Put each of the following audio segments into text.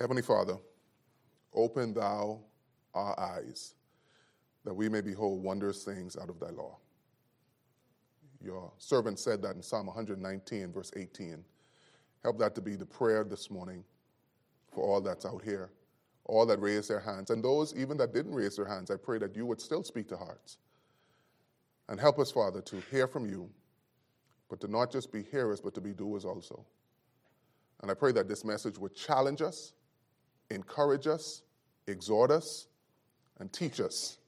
Heavenly Father, open thou our eyes that we may behold wondrous things out of thy law. Your servant said that in Psalm 119, verse 18. Help that to be the prayer this morning for all that's out here, all that raised their hands, and those even that didn't raise their hands. I pray that you would still speak to hearts. And help us, Father, to hear from you, but to not just be hearers, but to be doers also. And I pray that this message would challenge us, encourage us, exhort us, and teach us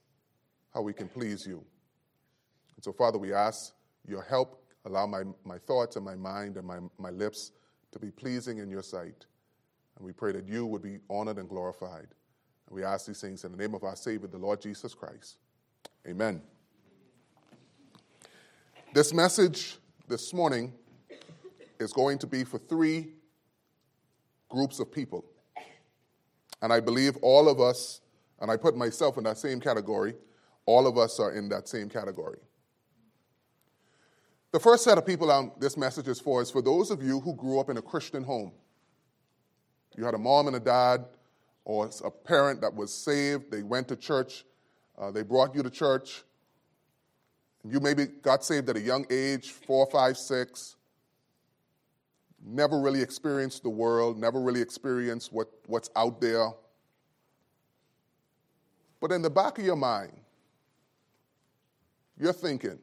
how we can please you. And so, Father, we ask your help. Allow my, my thoughts and my mind and my, my lips to be pleasing in your sight. And we pray that you would be honored and glorified. And we ask these things in the name of our Savior, the Lord Jesus Christ. Amen. This message this morning is going to be for three groups of people. And I believe all of us, and I put myself in that same category, all of us are in that same category. The first set of people um, this message is for is for those of you who grew up in a Christian home. You had a mom and a dad, or a parent that was saved, they went to church, uh, they brought you to church. You maybe got saved at a young age, four, five, six, never really experienced the world, never really experienced what, what's out there. But in the back of your mind, you're thinking,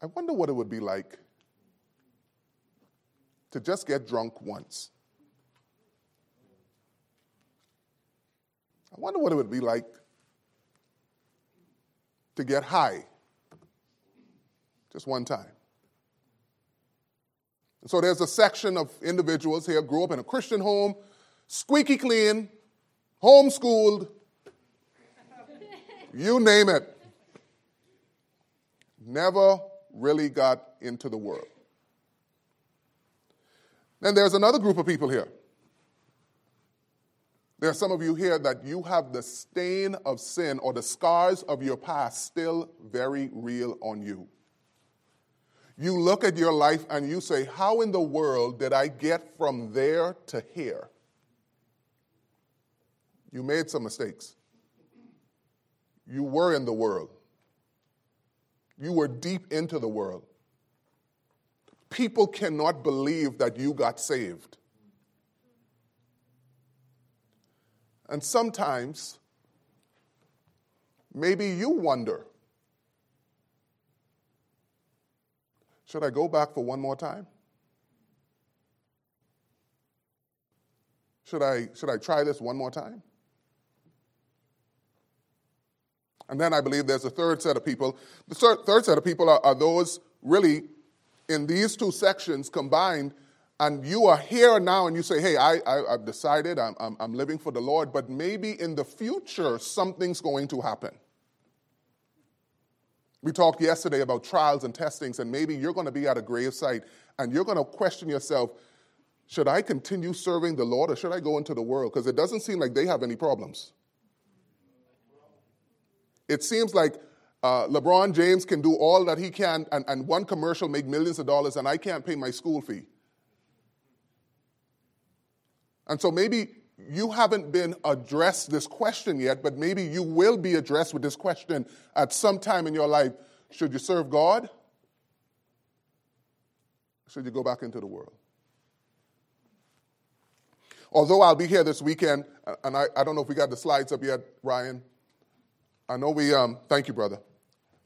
I wonder what it would be like to just get drunk once. I wonder what it would be like to get high just one time. And so there's a section of individuals here grew up in a Christian home, squeaky clean, homeschooled, you name it. Never really got into the world. Then there's another group of people here. There are some of you here that you have the stain of sin or the scars of your past still very real on you. You look at your life and you say, How in the world did I get from there to here? You made some mistakes. You were in the world. You were deep into the world. People cannot believe that you got saved. And sometimes, maybe you wonder should I go back for one more time? Should I, should I try this one more time? And then I believe there's a third set of people. The third, set of people are, are those really in these two sections combined and you are here now and you say, hey, I, I, have decided I'm, I'm, I'm living for the Lord, but maybe in the future something's going to happen. We talked yesterday about trials and testings, and maybe you're going to be at a gravesite and you're going to question yourself should I continue serving the Lord or should I go into the world? Because it doesn't seem like they have any problems. It seems like uh, LeBron James can do all that he can, and, and one commercial make millions of dollars, and I can't pay my school fee. And so maybe you haven't been addressed this question yet, but maybe you will be addressed with this question at some time in your life. Should you serve God? Should you go back into the world? Although I'll be here this weekend, and I, I don't know if we got the slides up yet, Ryan. I know we, um, thank you, brother.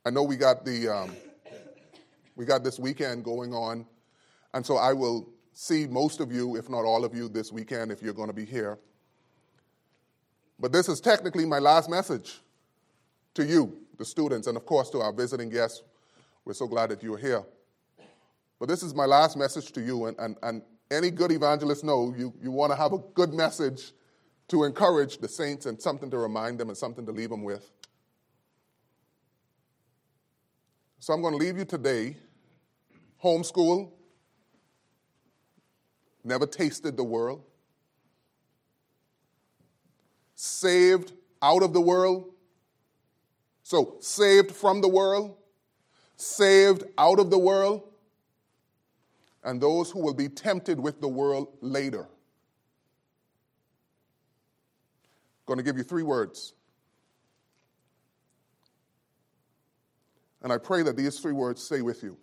I know we got the, um, we got this weekend going on, and so I will see most of you, if not all of you, this weekend if you're going to be here. But this is technically my last message to you, the students, and of course to our visiting guests. We're so glad that you're here. But this is my last message to you, and, and, and any good evangelist know you, you want to have a good message to encourage the saints and something to remind them and something to leave them with. So I'm going to leave you today homeschool, never tasted the world, saved out of the world. So, saved from the world, saved out of the world, and those who will be tempted with the world later. I'm going to give you three words. And I pray that these three words stay with you.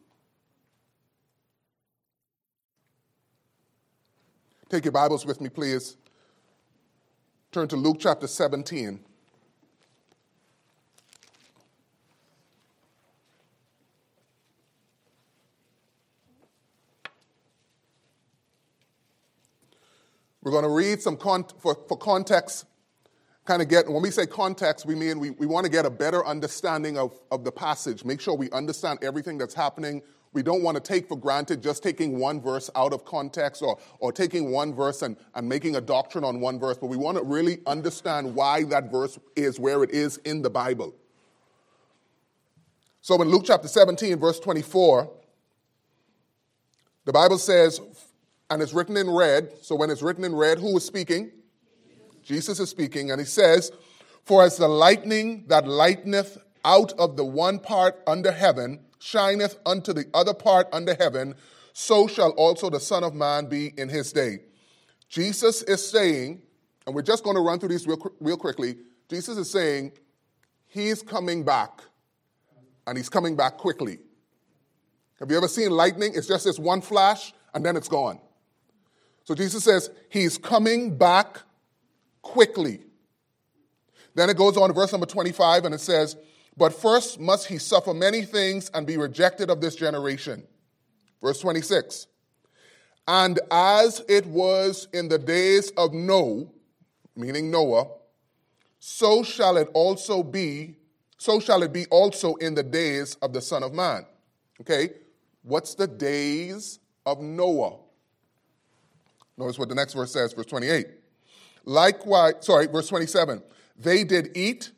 Take your Bibles with me, please. Turn to Luke chapter 17. We're going to read some con- for, for context, kind of get, when we say context, we mean we, we want to get a better understanding of, of the passage, make sure we understand everything that's happening. We don't want to take for granted just taking one verse out of context or, or taking one verse and, and making a doctrine on one verse, but we want to really understand why that verse is where it is in the Bible. So in Luke chapter 17, verse 24, the Bible says, and it's written in red. So when it's written in red, who is speaking? Jesus is speaking, and he says, For as the lightning that lighteneth out of the one part under heaven shineth unto the other part under heaven, so shall also the Son of Man be in his day. Jesus is saying, and we're just going to run through these real, real quickly. Jesus is saying, He's coming back, and He's coming back quickly. Have you ever seen lightning? It's just this one flash, and then it's gone. So Jesus says he's coming back quickly. Then it goes on to verse number 25 and it says, But first must he suffer many things and be rejected of this generation. Verse 26. And as it was in the days of Noah, meaning Noah, so shall it also be, so shall it be also in the days of the Son of Man. Okay, what's the days of Noah? Notice what the next verse says, verse 28. Likewise, sorry, verse 27. They did eat,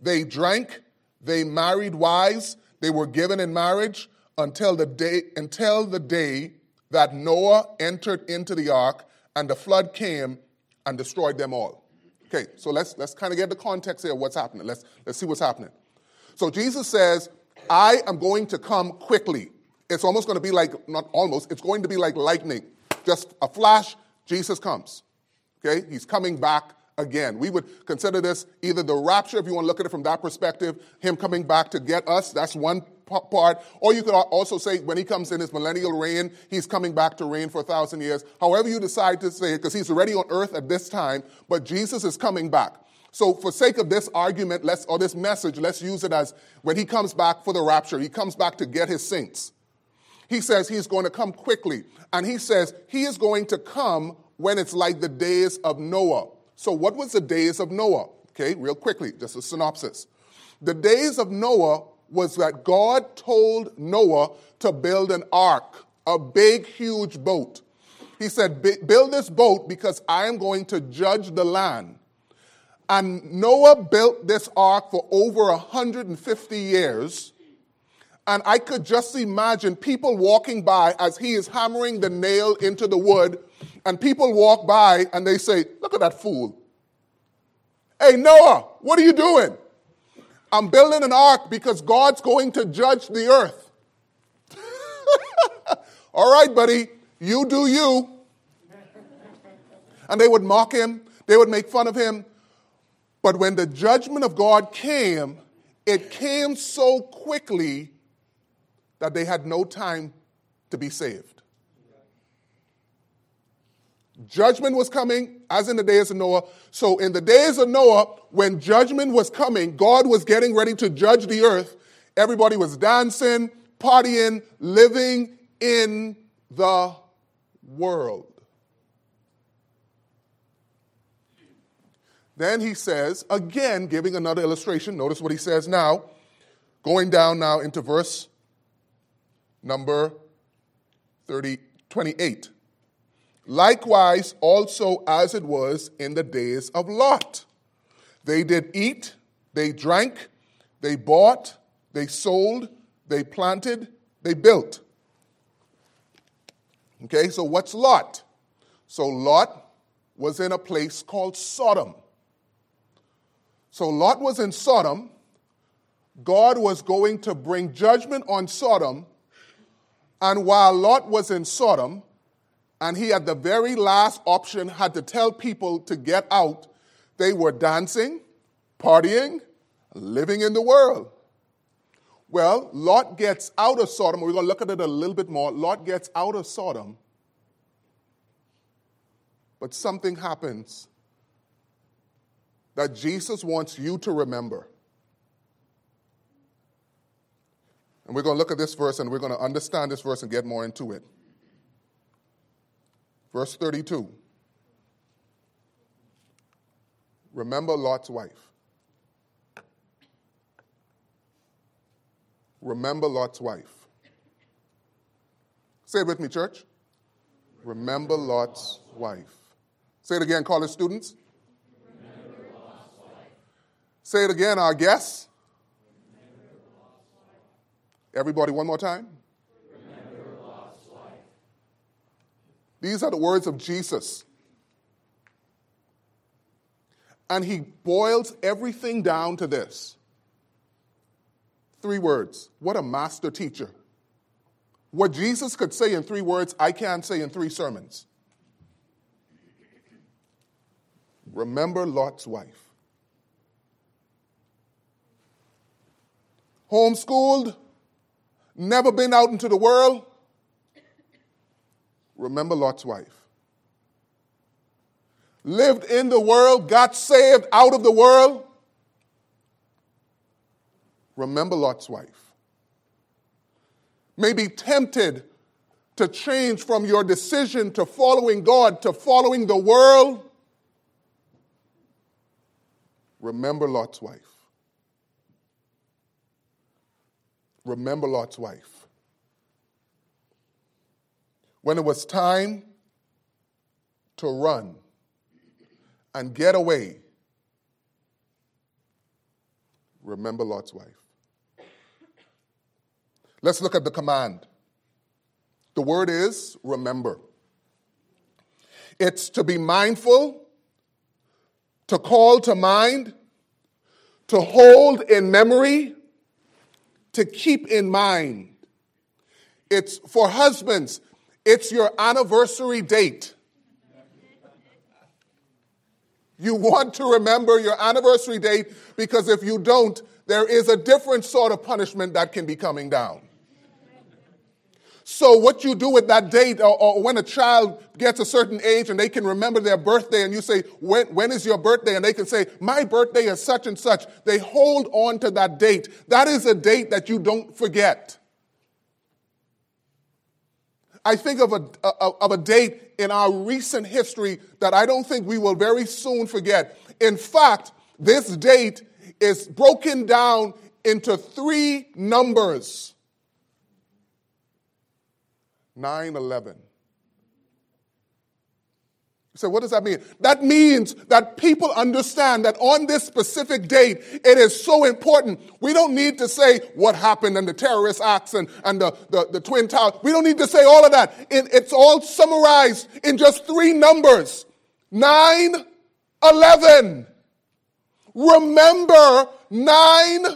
they drank, they married wives, they were given in marriage until the day until the day that Noah entered into the ark and the flood came and destroyed them all. Okay, so let's let's kind of get the context here of what's happening. Let's let's see what's happening. So Jesus says, I am going to come quickly. It's almost going to be like, not almost, it's going to be like lightning just a flash, Jesus comes. Okay? He's coming back again. We would consider this either the rapture, if you want to look at it from that perspective, him coming back to get us. That's one part. Or you could also say when he comes in his millennial reign, he's coming back to reign for a thousand years. However you decide to say it, because he's already on earth at this time, but Jesus is coming back. So, for sake of this argument, let's or this message, let's use it as when he comes back for the rapture, he comes back to get his saints. He says he's going to come quickly. And he says he is going to come when it's like the days of Noah. So, what was the days of Noah? Okay, real quickly, just a synopsis. The days of Noah was that God told Noah to build an ark, a big, huge boat. He said, Build this boat because I am going to judge the land. And Noah built this ark for over 150 years. And I could just imagine people walking by as he is hammering the nail into the wood, and people walk by and they say, Look at that fool. Hey, Noah, what are you doing? I'm building an ark because God's going to judge the earth. All right, buddy, you do you. And they would mock him, they would make fun of him. But when the judgment of God came, it came so quickly that they had no time to be saved. Judgment was coming, as in the days of Noah. So, in the days of Noah, when judgment was coming, God was getting ready to judge the earth. Everybody was dancing, partying, living in the world. Then he says, again, giving another illustration. Notice what he says now, going down now into verse number 30, 28. Likewise, also as it was in the days of Lot. They did eat, they drank, they bought, they sold, they planted, they built. Okay, so what's Lot? So Lot was in a place called Sodom. So Lot was in Sodom. God was going to bring judgment on Sodom and while Lot was in Sodom, and he at the very last option had to tell people to get out, They were dancing, partying, living in the world. Well, Lot gets out of Sodom. We're going to look at it a little bit more. Lot gets out of Sodom, but something happens that Jesus wants you to remember. And we're going to look at this verse and we're going to understand this verse and get more into it. Verse 32. Remember Lot's wife. Remember Lot's wife. Say it with me, church. Remember Lot's wife. Say it again, college students. Say it again, our guests. Everybody, one more time. These are the words of Jesus. And he boils everything down to this Three words. What a master teacher. What Jesus could say in three words, I can't say in three sermons. Remember Lot's wife. Homeschooled, never been out into the world. Remember Lot's wife. Lived in the world, got saved out of the world. Remember Lot's wife. May be tempted to change from your decision to following God to following the world. Remember Lot's wife. Remember Lot's wife. When it was time to run and get away, remember Lot's wife. Let's look at the command. The word is remember. It's to be mindful, to call to mind, to hold in memory, to keep in mind. It's for husbands, it's your anniversary date. You want to remember your anniversary date because if you don't, there is a different sort of punishment that can be coming down. So, what you do with that date, or, or, when a child gets a certain age and they can remember their birthday, and you say, when, when is your birthday? And they can say, My birthday is such and such. They hold on to that date. That is a date that you don't forget. I think of a, of a date in our recent history that I don't think we will very soon forget. In fact, this date is broken down into three numbers. 9 11. Say, what does that mean? That means that people understand that on this specific date, it is so important. We don't need to say what happened and the terrorist acts and, and the, the, the Twin Towers. We don't need to say all of that. It, it's all summarized in just three numbers 9 11. Remember 9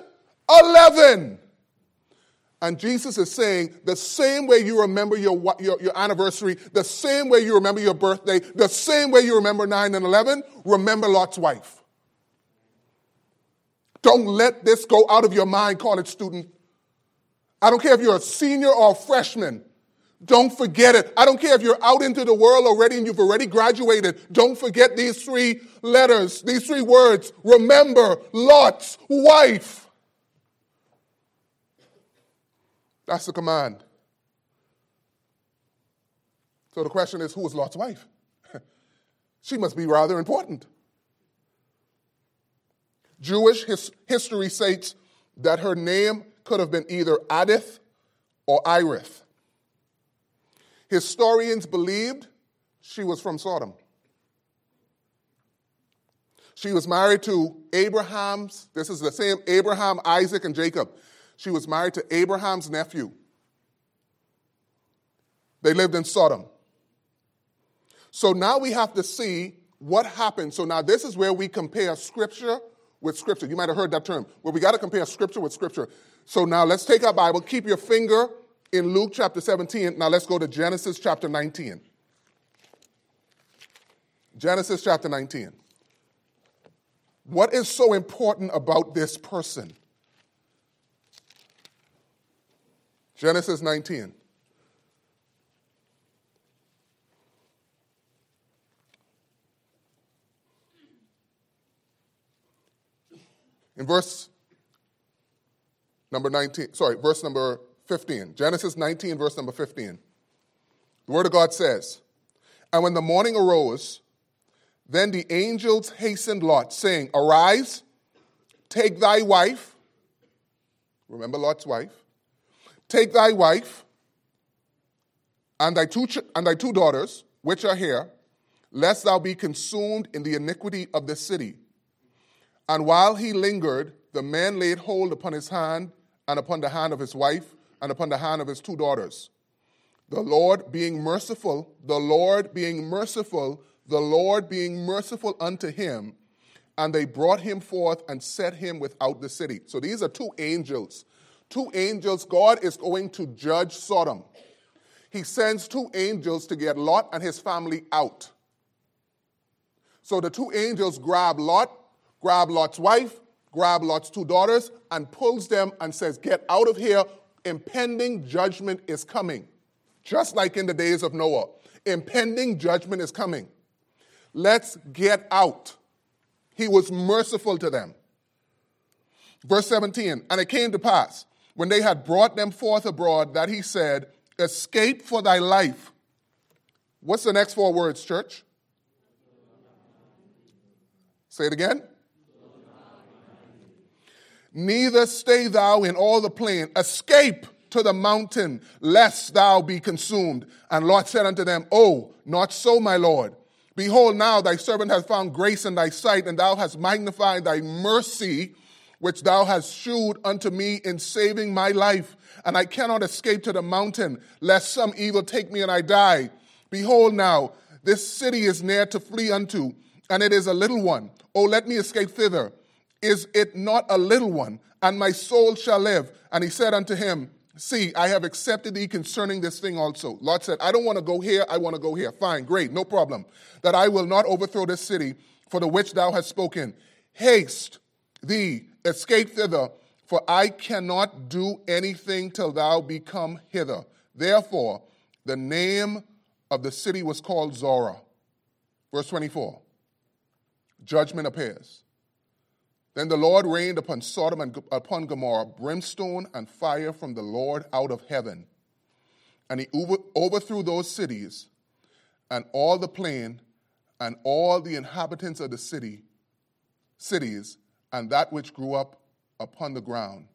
11. And Jesus is saying the same way you remember your, your, your, anniversary, the same way you remember your birthday, the same way you remember 9 and 11, remember Lot's wife. Don't let this go out of your mind, college student. I don't care if you're a senior or a freshman. Don't forget it. I don't care if you're out into the world already and you've already graduated. Don't forget these three letters, these three words. Remember Lot's wife. That's the command. So the question is who was Lot's wife? she must be rather important. Jewish his, history states that her name could have been either Adith or Irith. Historians believed she was from Sodom. She was married to Abraham's, this is the same Abraham, Isaac, and Jacob. She was married to Abraham's nephew. They lived in Sodom. So now we have to see what happened. So now this is where we compare scripture with scripture. You might have heard that term, where we got to compare scripture with scripture. So now let's take our Bible, keep your finger in Luke chapter 17. Now let's go to Genesis chapter 19. Genesis chapter 19. What is so important about this person? Genesis 19. In verse number 19, sorry, verse number 15. Genesis 19, verse number 15. The Word of God says, And when the morning arose, then the angels hastened Lot, saying, Arise, take thy wife. Remember Lot's wife. Take thy wife and thy two, and thy two daughters, which are here, lest thou be consumed in the iniquity of the city. And while he lingered, the man laid hold upon his hand and upon the hand of his wife and upon the hand of his two daughters. The Lord being merciful, the Lord being merciful, the Lord being merciful unto him, and they brought him forth and set him without the city. So these are two angels. Two angels, God is going to judge Sodom. He sends two angels to get Lot and his family out. So the two angels grab Lot, grab Lot's wife, grab Lot's two daughters, and pulls them and says, Get out of here. Impending judgment is coming. Just like in the days of Noah. Impending judgment is coming. Let's get out. He was merciful to them. Verse 17, and it came to pass, when they had brought them forth abroad, that he said, Escape for thy life. What's the next four words, church? Say it again. Neither stay thou in all the plain. Escape to the mountain, lest thou be consumed. And Lot said unto them, Oh, not so, my Lord. Behold, now thy servant hath found grace in thy sight, and thou hast magnified thy mercy, which thou hast shewed unto me in saving my life. And I cannot escape to the mountain, lest some evil take me and I die. Behold, now this city is near to flee unto, and it is a little one. Oh, let me escape thither. Is it not a little one? And my soul shall live. And he said unto him, See, I have accepted thee concerning this thing also. Lot said, I don't want to go here, I want to go here. Fine, great, no problem. That I will not overthrow this city for the which thou hast spoken. Haste thee, escape thither, for I cannot do anything till thou be come hither. Therefore, the name of the city was called Zoar. Verse 24 Judgment appears. Then the Lord rained upon Sodom and upon Gomorrah brimstone and fire from the Lord out of heaven. And he overthrew those cities and all the plain and all the inhabitants of the city, cities, and that which grew up upon the ground.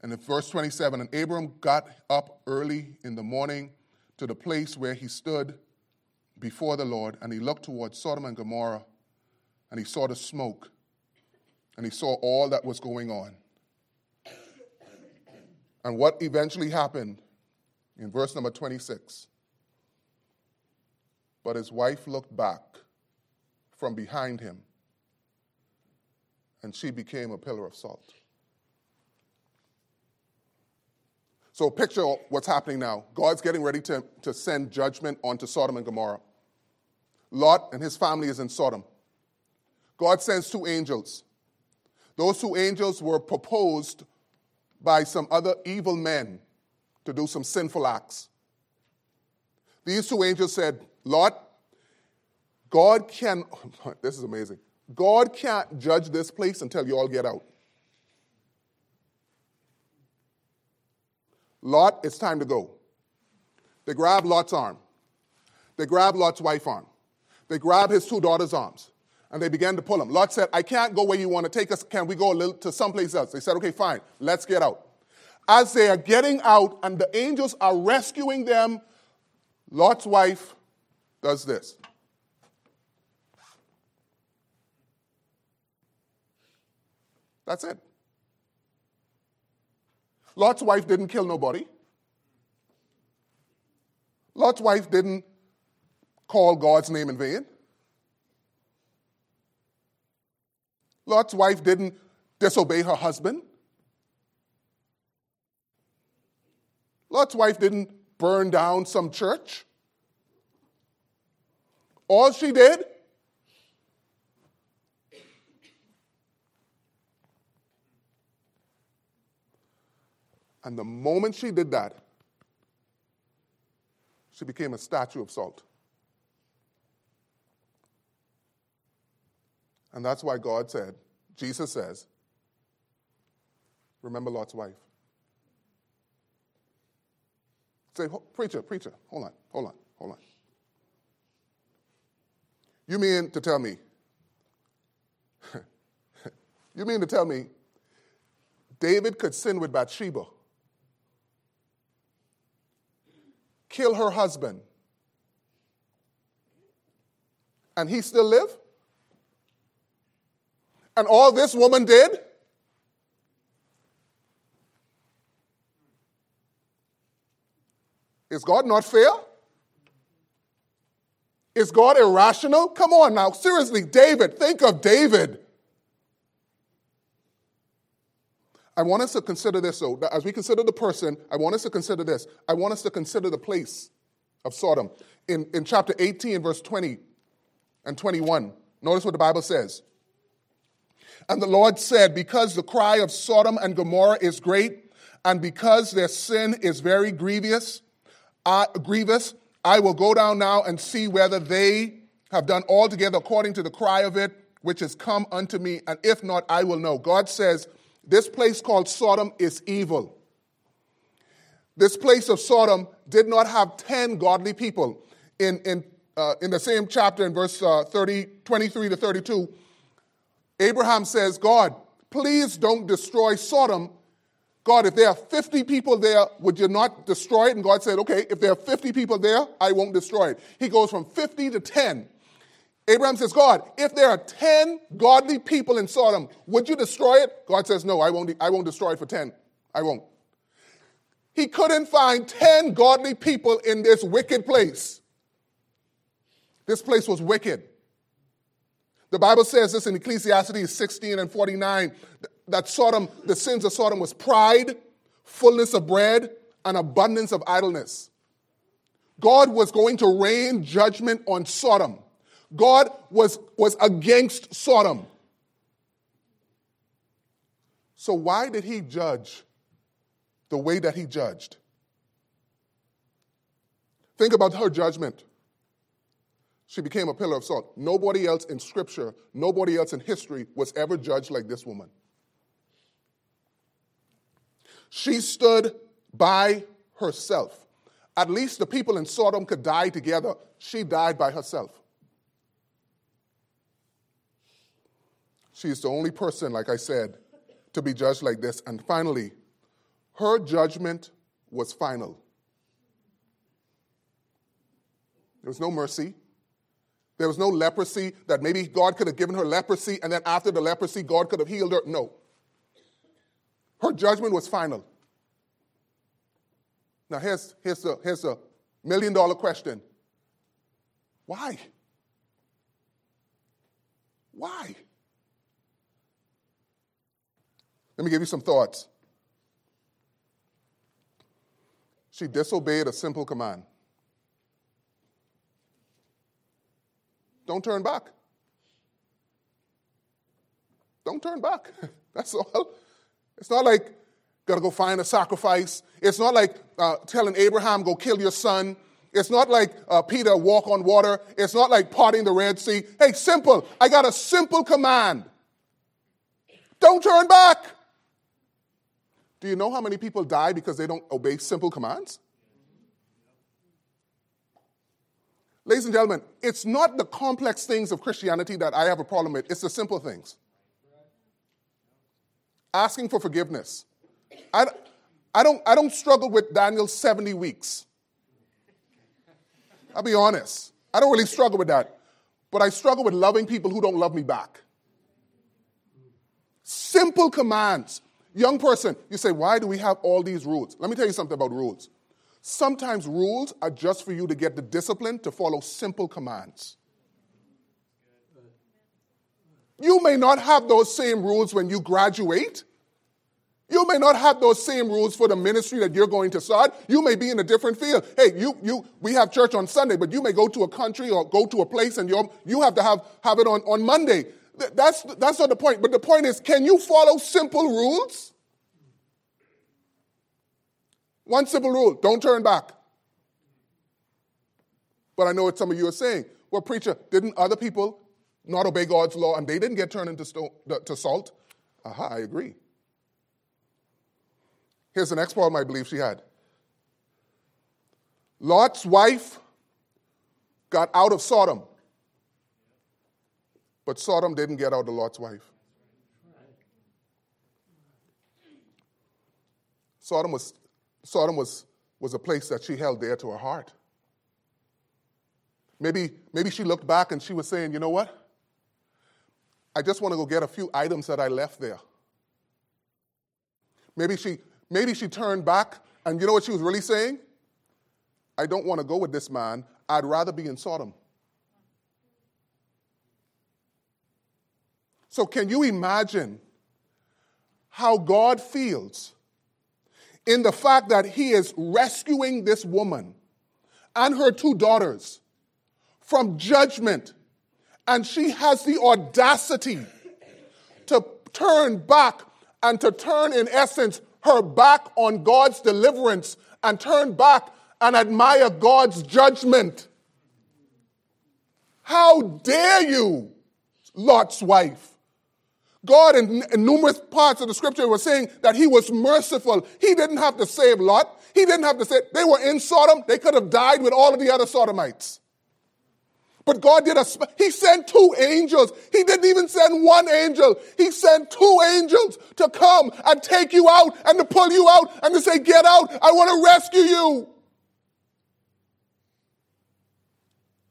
And in verse 27, and Abram got up early in the morning to the place where he stood before the Lord, and he looked towards Sodom and Gomorrah and he saw the smoke and he saw all that was going on. And what eventually happened in verse number 26 but his wife looked back from behind him and she became a pillar of salt. So, picture what's happening now. God's getting ready to, to send judgment onto Sodom and Gomorrah. Lot and his family is in Sodom. God sends two angels. Those two angels were proposed by some other evil men to do some sinful acts. These two angels said, Lord, God can, this is amazing. God can't judge this place until you all get out. Lot, it's time to go. They grab Lot's arm. They grab Lot's wife's arm. They grab his two daughters' arms and they began to pull him. Lot said, I can't go where you want to take us. Can we go a little to someplace else? They said, okay, fine, let's get out. As they are getting out and the angels are rescuing them, Lot's wife does this. That's it. Lot's wife didn't kill nobody. Lot's wife didn't call God's name in vain. Lot's wife didn't disobey her husband. Lot's wife didn't burn down some church. All she did And the moment she did that, she became a statue of salt. And that's why God said, Jesus says, remember Lot's wife. Say, preacher, preacher, hold on, hold on, hold on. You mean to tell me, you mean to tell me David could sin with Bathsheba, kill her husband, and he still live? And all this woman did? Is God not fair? Is God irrational? Come on now, seriously, David, think of David. I want us to consider this, though. As we consider the person, I want us to consider this. I want us to consider the place of Sodom. In, in chapter 18, verse 20 and 21, notice what the Bible says. And the Lord said, Because the cry of Sodom and Gomorrah is great, and because their sin is very grievous, uh, grievous, I will go down now and see whether they have done altogether according to the cry of it, which has come unto me, and if not, I will know. God says, this place called Sodom is evil. This place of Sodom did not have 10 godly people. In, in, uh, in the same chapter, in verse uh, 30, 23 to 32, Abraham says, God, please don't destroy Sodom. God, if there are 50 people there, would you not destroy it? And God said, okay, if there are 50 people there, I won't destroy it. He goes from 50 to 10. Abraham says, God, if there are 10 godly people in Sodom, would you destroy it? God says, No, I won't, I won't destroy it for 10. I won't. He couldn't find 10 godly people in this wicked place. This place was wicked. The Bible says this in Ecclesiastes 16 and 49 that Sodom, the sins of Sodom was pride, fullness of bread, and abundance of idleness. God was going to rain judgment on Sodom. God was, was against Sodom. So, why did he judge the way that he judged? Think about her judgment. She became a pillar of salt. Nobody else in scripture, nobody else in history was ever judged like this woman. She stood by herself. At least the people in Sodom could die together. She died by herself. She's the only person, like I said, to be judged like this. And finally, her judgment was final. There was no mercy. There was no leprosy that maybe God could have given her leprosy and then after the leprosy, God could have healed her. No. Her judgment was final. Now, here's, here's, a, here's a million dollar question why? Why? Let me give you some thoughts. She disobeyed a simple command don't turn back. Don't turn back. That's all. It's not like, gotta go find a sacrifice. It's not like uh, telling Abraham, go kill your son. It's not like uh, Peter, walk on water. It's not like parting the Red Sea. Hey, simple. I got a simple command. Don't turn back. Do you know how many people die because they don't obey simple commands? Ladies and gentlemen, it's not the complex things of Christianity that I have a problem with, it's the simple things. Asking for forgiveness. I, I, don't, I don't struggle with Daniel's 70 weeks. I'll be honest. I don't really struggle with that. But I struggle with loving people who don't love me back. Simple commands. Young person, you say, why do we have all these rules? Let me tell you something about rules. Sometimes rules are just for you to get the discipline to follow simple commands. You may not have those same rules when you graduate. You may not have those same rules for the ministry that you're going to start. You may be in a different field. Hey, you, you, we have church on Sunday, but you may go to a country or go to a place and you you have to have, have it on, on Monday. That's, that's not the point. But the point is, can you follow simple rules? One simple rule don't turn back. But I know what some of you are saying. Well, preacher, didn't other people not obey God's law and they didn't get turned into stone, to salt? Aha, I agree. Here's the next problem I believe she had Lot's wife got out of Sodom, but Sodom didn't get out of Lot's wife. Sodom was, Sodom was, was a place that she held dear to her heart. Maybe, maybe she looked back and she was saying, you know what? I just want to go get a few items that I left there. Maybe she, maybe she turned back and you know what she was really saying? I don't want to go with this man. I'd rather be in Sodom. So, can you imagine how God feels in the fact that He is rescuing this woman and her two daughters from judgment, and she has the audacity to turn back and to turn, in essence, her back on God's deliverance and turn back and admire God's judgment. How dare you, Lot's wife? God, in, in, numerous parts of the scripture, was saying that He was merciful. He didn't have to save Lot. He didn't have to say, they were in Sodom. They could have died with all of the other Sodomites. But God did a, He sent two angels. He didn't even send one angel. He sent two angels to come and take you out and to pull you out and to say, Get out. I want to rescue you.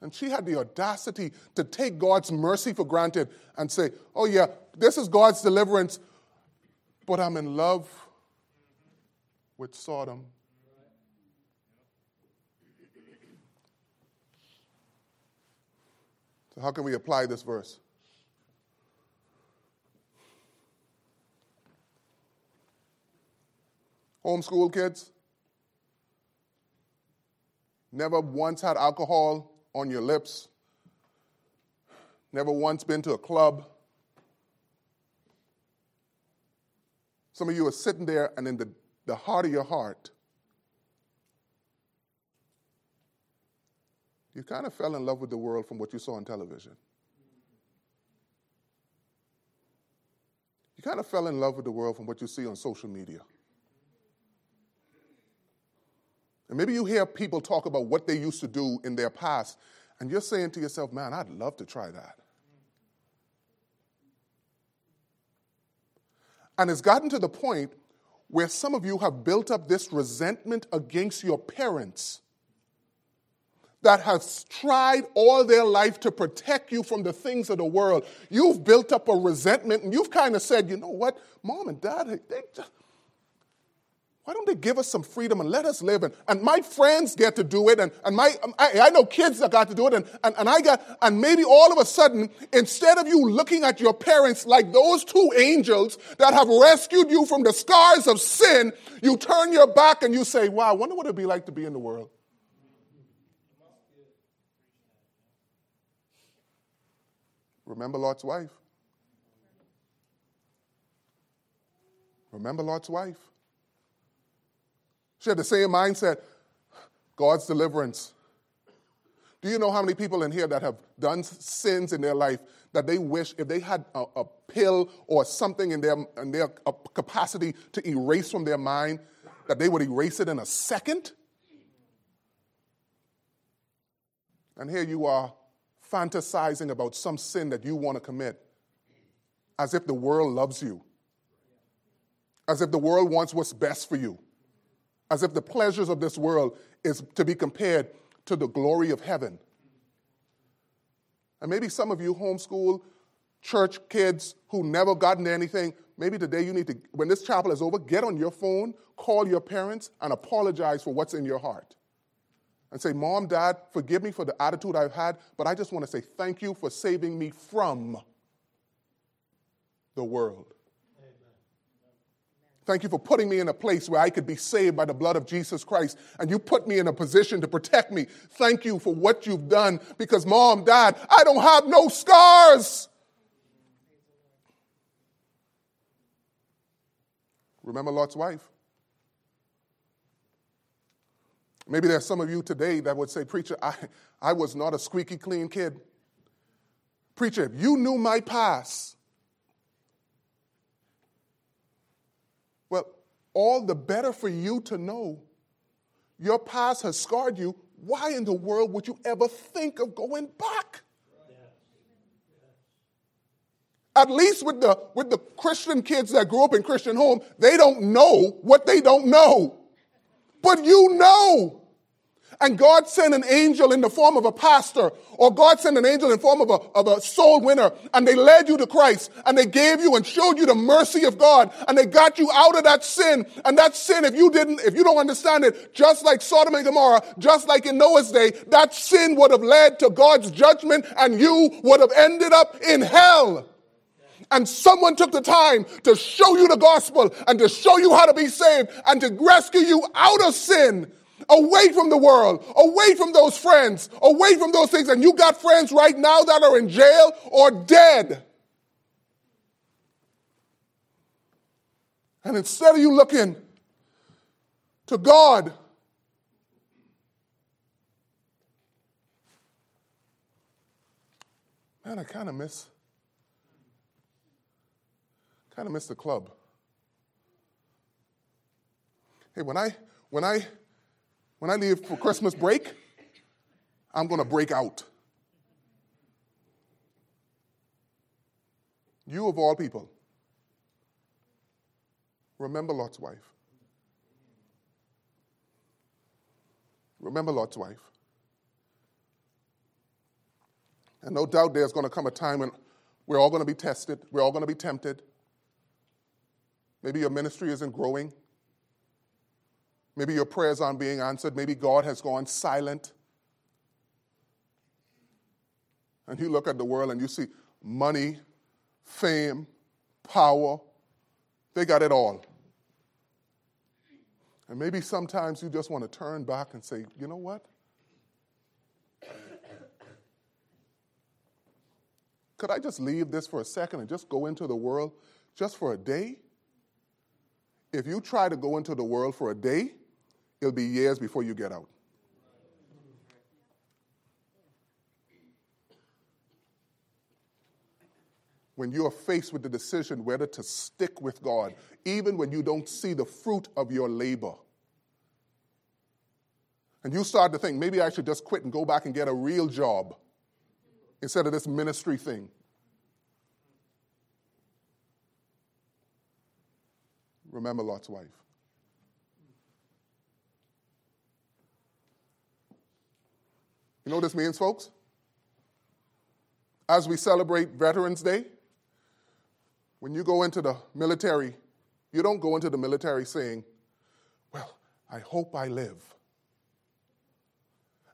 And she had the audacity to take God's mercy for granted and say, Oh, yeah, this is God's deliverance, but I'm in love with Sodom. So, how can we apply this verse? Homeschool kids? Never once had alcohol on your lips? Never once been to a club? Some of you are sitting there, and in the, the heart of your heart, you kind of fell in love with the world from what you saw on television. You kind of fell in love with the world from what you see on social media. And maybe you hear people talk about what they used to do in their past, and you're saying to yourself, man, I'd love to try that. And it's gotten to the point where some of you have built up this resentment against your parents that has tried all their life to protect you from the things of the world. You've built up a resentment and you've kind of said, you know what, mom and dad, they just, why don't they give us some freedom and let us live? And, and my friends get to do it, and, and my, um, I, I know kids that got to do it, and, and, and I got, and maybe all of a sudden, instead of you looking at your parents like those two angels that have rescued you from the scars of sin, you turn your back and you say, wow, I wonder what it'd be like to be in the world. Remember Lot's wife. Remember Lot's wife. She had the same mindset God's deliverance. Do you know how many people in here that have done sins in their life that they wish if they had a, a pill or something in their, in their capacity to erase from their mind, that they would erase it in a second? And here you are fantasizing about some sin that you want to commit as if the world loves you, as if the world wants what's best for you as if the pleasures of this world is to be compared to the glory of heaven. And maybe some of you homeschool church kids who never gotten anything, maybe today you need to, when this chapel is over, get on your phone, call your parents, and apologize for what's in your heart. And say, Mom, Dad, forgive me for the attitude I've had, but I just want to say thank you for saving me from the world. Thank you for putting me in a place where I could be saved by the blood of Jesus Christ. And you put me in a position to protect me. Thank you for what you've done because mom, died. I don't have no scars. Remember Lot's wife? Maybe there's some of you today that would say, Preacher, I, I was not a squeaky clean kid. Preacher, if you knew my past, well, all the better for you to know your past has scarred you. Why in the world would you ever think of going back? At least with the, with the Christian kids that grew up in Christian home, they don't know what they don't know. But you know and God sent an angel in the form of a pastor, or God sent an angel in the form of a, of a soul winner, and they led you to Christ, and they gave you and showed you the mercy of God, and they got you out of that sin. And that sin, if you didn't, if you don't understand it, just like Sodom and Gomorrah, just like in Noah's day, that sin would have led to God's judgment, and you would have ended up in hell and someone took the time to show you the gospel and to show you how to be saved and to rescue you out of sin away from the world, away from those friends, away from those things. And you got friends right now that are in jail or dead. And instead of you looking to God, man, I kind of miss, kind of miss the club. Hey, when I when I when I leave for Christmas break, I'm going to break out. You, of all people, remember Lot's wife. Remember Lot's wife. And no doubt there's going to come a time when we're all going to be tested, we're all going to be tempted. Maybe your ministry isn't growing. Maybe your prayers aren't being answered. Maybe God has gone silent. And you look at the world and you see money, fame, power. They got it all. And maybe sometimes you just want to turn back and say, you know what? Could I just leave this for a second and just go into the world just for a day? If you try to go into the world for a day, it'll be years before you get out. When you are faced with the decision whether to stick with God, even when you don't see the fruit of your labor, and you start to think, maybe I should just quit and go back and get a real job instead of this ministry thing. Remember Lot's wife. You know what this means, folks? As we celebrate Veterans Day, when you go into the military, you don't go into the military saying, Well, I hope I live.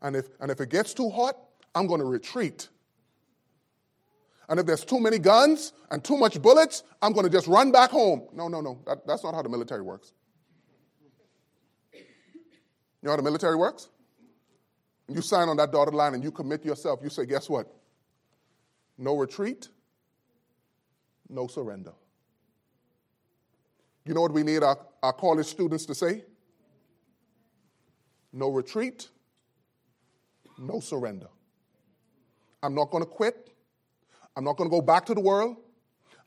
And if, and if it gets too hot, I'm going to retreat. And if there's too many guns and too much bullets, I'm going to just run back home. No, no, no. That, that's not how the military works. You know how the military works? You sign on that dotted line and you commit yourself, you say, guess what? No retreat, no surrender. You know what we need our, our college students to say? No retreat, no surrender. I'm not going to quit. I'm not going to go back to the world.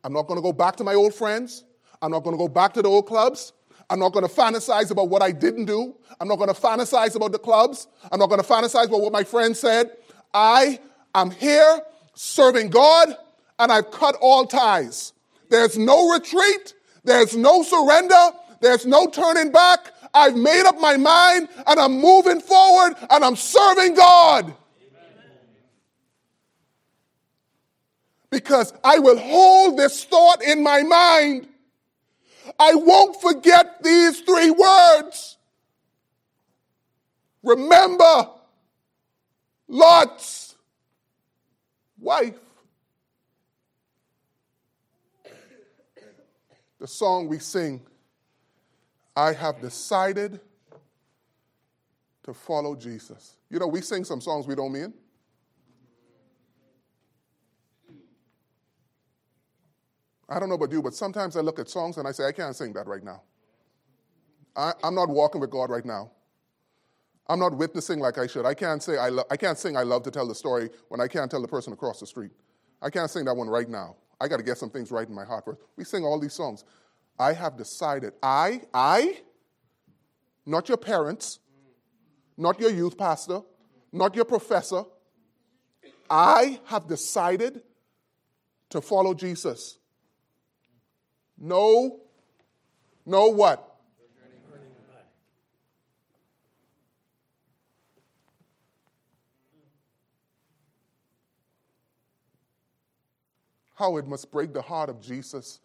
I'm not going to go back to my old friends. I'm not going to go back to the old clubs. I'm not going to fantasize about what I didn't do. I'm not going to fantasize about the clubs. I'm not going to fantasize about what my friend said. I am here serving God and I've cut all ties. There's no retreat. There's no surrender. There's no turning back. I've made up my mind and I'm moving forward and I'm serving God. Because I will hold this thought in my mind I won't forget these three words. Remember Lot's wife. The song we sing, I have decided to follow Jesus. You know, we sing some songs we don't mean. I don't know about you, but sometimes I look at songs and I say, I can't sing that right now. I, am not walking with God right now. I'm not witnessing like I should. I can't say I, lo- I can't sing I love to tell the story when I can't tell the person across the street. I can't sing that one right now. I got to get some things right in my heart first. We sing all these songs. I have decided, I, I, not your parents, not your youth pastor, not your professor, I have decided to follow Jesus. No, no what? How it must break the heart of Jesus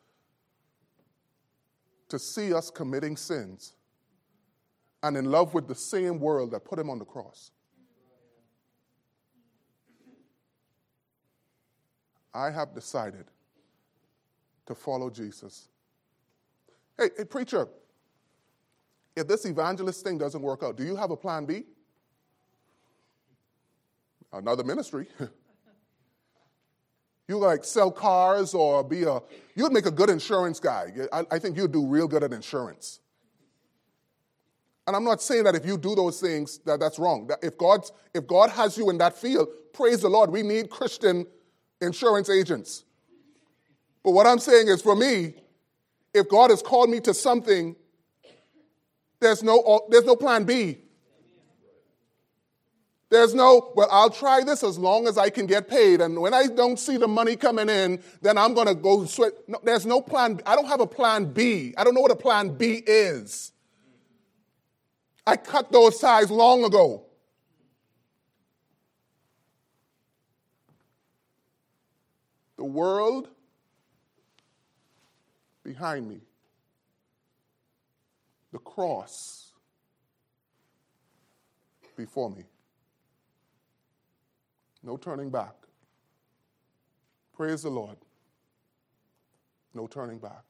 to see us committing sins and in love with the same world that put him on the cross. I have decided to follow Jesus. Hey, hey, preacher, if this evangelist thing doesn't work out, do you have a plan B? Another ministry. you like sell cars or be a, you'd make a good insurance guy. I, I think you'd do real good at insurance. And I'm not saying that if you do those things, that that's wrong. That if, God's, if God has you in that field, praise the Lord. We need Christian insurance agents. But what I'm saying is for me, if God has called me to something, there's no, there's no plan B. There's no, well, I'll try this as long as I can get paid. And when I don't see the money coming in, then I'm going to go sweat. No, there's no plan. I don't have a plan B. I don't know what a plan B is. I cut those ties long ago. The world behind me, the cross before me. No turning back. Praise the Lord. No turning back.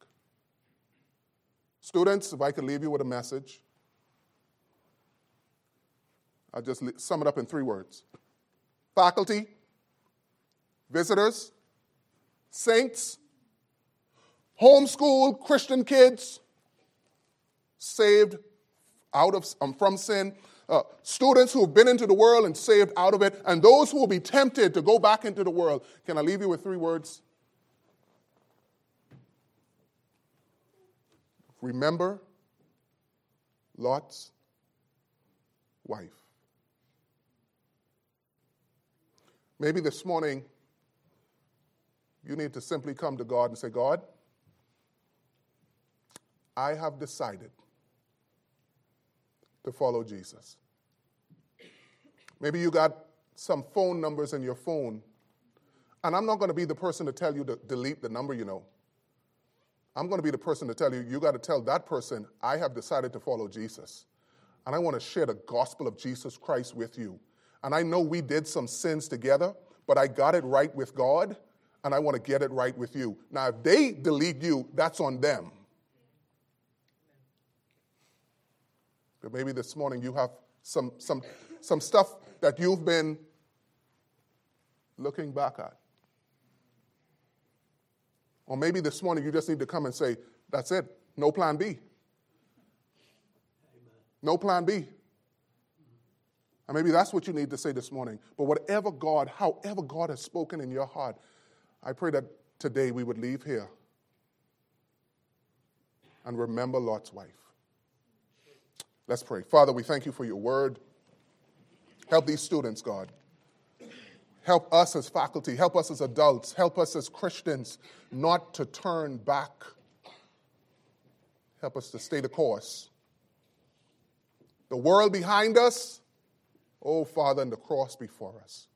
Students, if I could leave you with a message, I'll just sum it up in three words faculty, visitors, saints, homeschool Christian kids, saved out of um, from sin, uh, students who have been into the world and saved out of it, and those who will be tempted to go back into the world. Can I leave you with three words? Remember Lot's wife. Maybe this morning you need to simply come to God and say, God, I have decided to follow Jesus. Maybe you got some phone numbers in your phone, and I'm not going to be the person to tell you to delete the number you know. I'm going to be the person to tell you, you got to tell that person, I have decided to follow Jesus. And I want to share the gospel of Jesus Christ with you. And I know we did some sins together, but I got it right with God, and I want to get it right with you. Now, if they delete you, that's on them. But maybe this morning you have some, some, some stuff that you've been looking back at. Or maybe this morning you just need to come and say, That's it, no plan B. No plan B. And maybe that's what you need to say this morning. But whatever God, however God has spoken in your heart, I pray that today we would leave here and remember Lot's wife. Let's pray. Father, we thank you for your word. Help these students, God. Help us as faculty, help us as adults, help us as Christians not to turn back. Help us to stay the course. The world behind us, oh Father, and the cross before us.